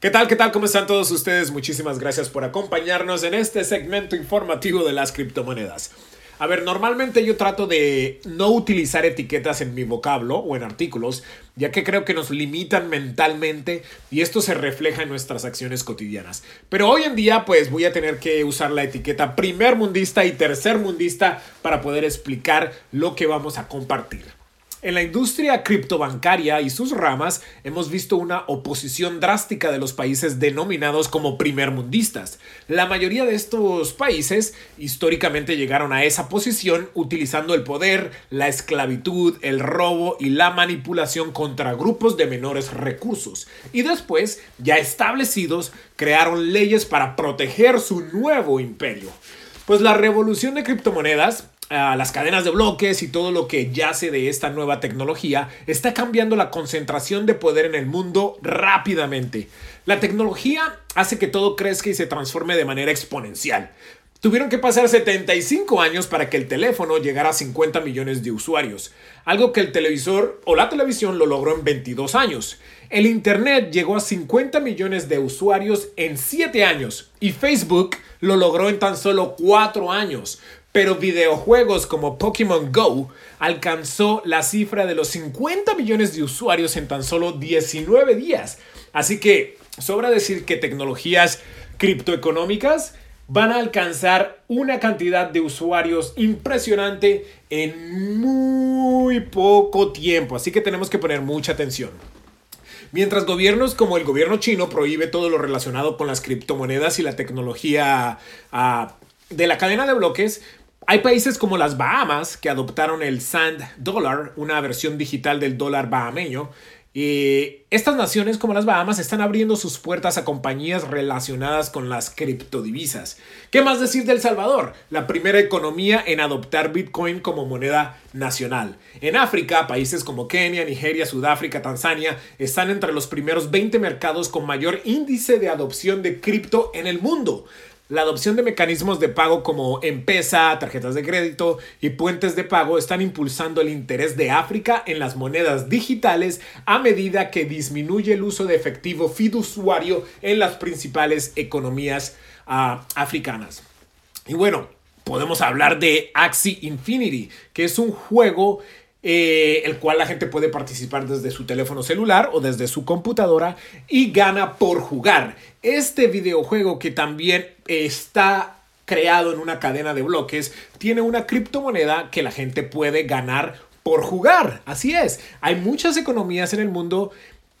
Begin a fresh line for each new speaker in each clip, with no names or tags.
¿Qué tal? ¿Qué tal? ¿Cómo están todos ustedes? Muchísimas gracias por acompañarnos en este segmento informativo de las criptomonedas. A ver, normalmente yo trato de no utilizar etiquetas en mi vocablo o en artículos, ya que creo que nos limitan mentalmente y esto se refleja en nuestras acciones cotidianas. Pero hoy en día pues voy a tener que usar la etiqueta primer mundista y tercer mundista para poder explicar lo que vamos a compartir. En la industria criptobancaria y sus ramas hemos visto una oposición drástica de los países denominados como primermundistas. La mayoría de estos países históricamente llegaron a esa posición utilizando el poder, la esclavitud, el robo y la manipulación contra grupos de menores recursos. Y después, ya establecidos, crearon leyes para proteger su nuevo imperio. Pues la revolución de criptomonedas las cadenas de bloques y todo lo que yace de esta nueva tecnología está cambiando la concentración de poder en el mundo rápidamente. La tecnología hace que todo crezca y se transforme de manera exponencial. Tuvieron que pasar 75 años para que el teléfono llegara a 50 millones de usuarios, algo que el televisor o la televisión lo logró en 22 años. El Internet llegó a 50 millones de usuarios en 7 años y Facebook lo logró en tan solo 4 años. Pero videojuegos como Pokémon Go alcanzó la cifra de los 50 millones de usuarios en tan solo 19 días. Así que sobra decir que tecnologías criptoeconómicas van a alcanzar una cantidad de usuarios impresionante en muy poco tiempo. Así que tenemos que poner mucha atención. Mientras gobiernos como el gobierno chino prohíbe todo lo relacionado con las criptomonedas y la tecnología ah, de la cadena de bloques, hay países como las Bahamas que adoptaron el Sand Dollar, una versión digital del dólar bahameño. Y estas naciones como las Bahamas están abriendo sus puertas a compañías relacionadas con las criptodivisas. ¿Qué más decir del Salvador? La primera economía en adoptar Bitcoin como moneda nacional. En África, países como Kenia, Nigeria, Sudáfrica, Tanzania están entre los primeros 20 mercados con mayor índice de adopción de cripto en el mundo. La adopción de mecanismos de pago como M-Pesa, tarjetas de crédito y puentes de pago están impulsando el interés de África en las monedas digitales a medida que disminuye el uso de efectivo fiduciario en las principales economías ah, africanas. Y bueno, podemos hablar de Axie Infinity, que es un juego eh, el cual la gente puede participar desde su teléfono celular o desde su computadora y gana por jugar. Este videojuego que también está creado en una cadena de bloques tiene una criptomoneda que la gente puede ganar por jugar. Así es, hay muchas economías en el mundo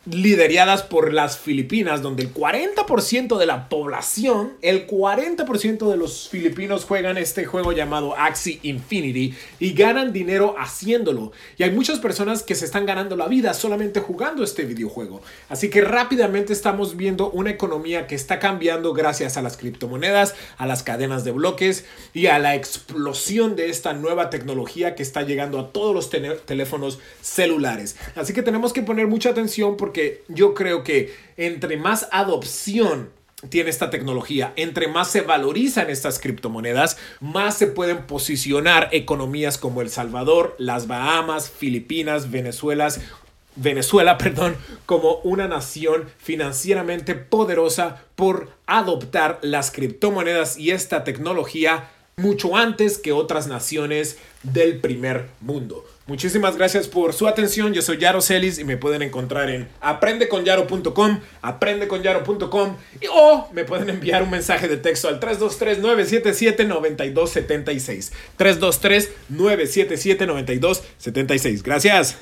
lideradas por las Filipinas, donde el 40% de la población, el 40% de los filipinos juegan este juego llamado Axie Infinity y ganan dinero haciéndolo. Y hay muchas personas que se están ganando la vida solamente jugando este videojuego. Así que rápidamente estamos viendo una economía que está cambiando gracias a las criptomonedas, a las cadenas de bloques y a la explosión de esta nueva tecnología que está llegando a todos los teléfonos celulares. Así que tenemos que poner mucha atención porque porque yo creo que entre más adopción tiene esta tecnología, entre más se valorizan estas criptomonedas, más se pueden posicionar economías como El Salvador, las Bahamas, Filipinas, Venezuela, Venezuela, perdón, como una nación financieramente poderosa por adoptar las criptomonedas y esta tecnología mucho antes que otras naciones del primer mundo. Muchísimas gracias por su atención. Yo soy Yaro Celis y me pueden encontrar en aprendeconyaro.com, aprendeconyaro.com o me pueden enviar un mensaje de texto al 323-977-9276. 323-977-9276. Gracias.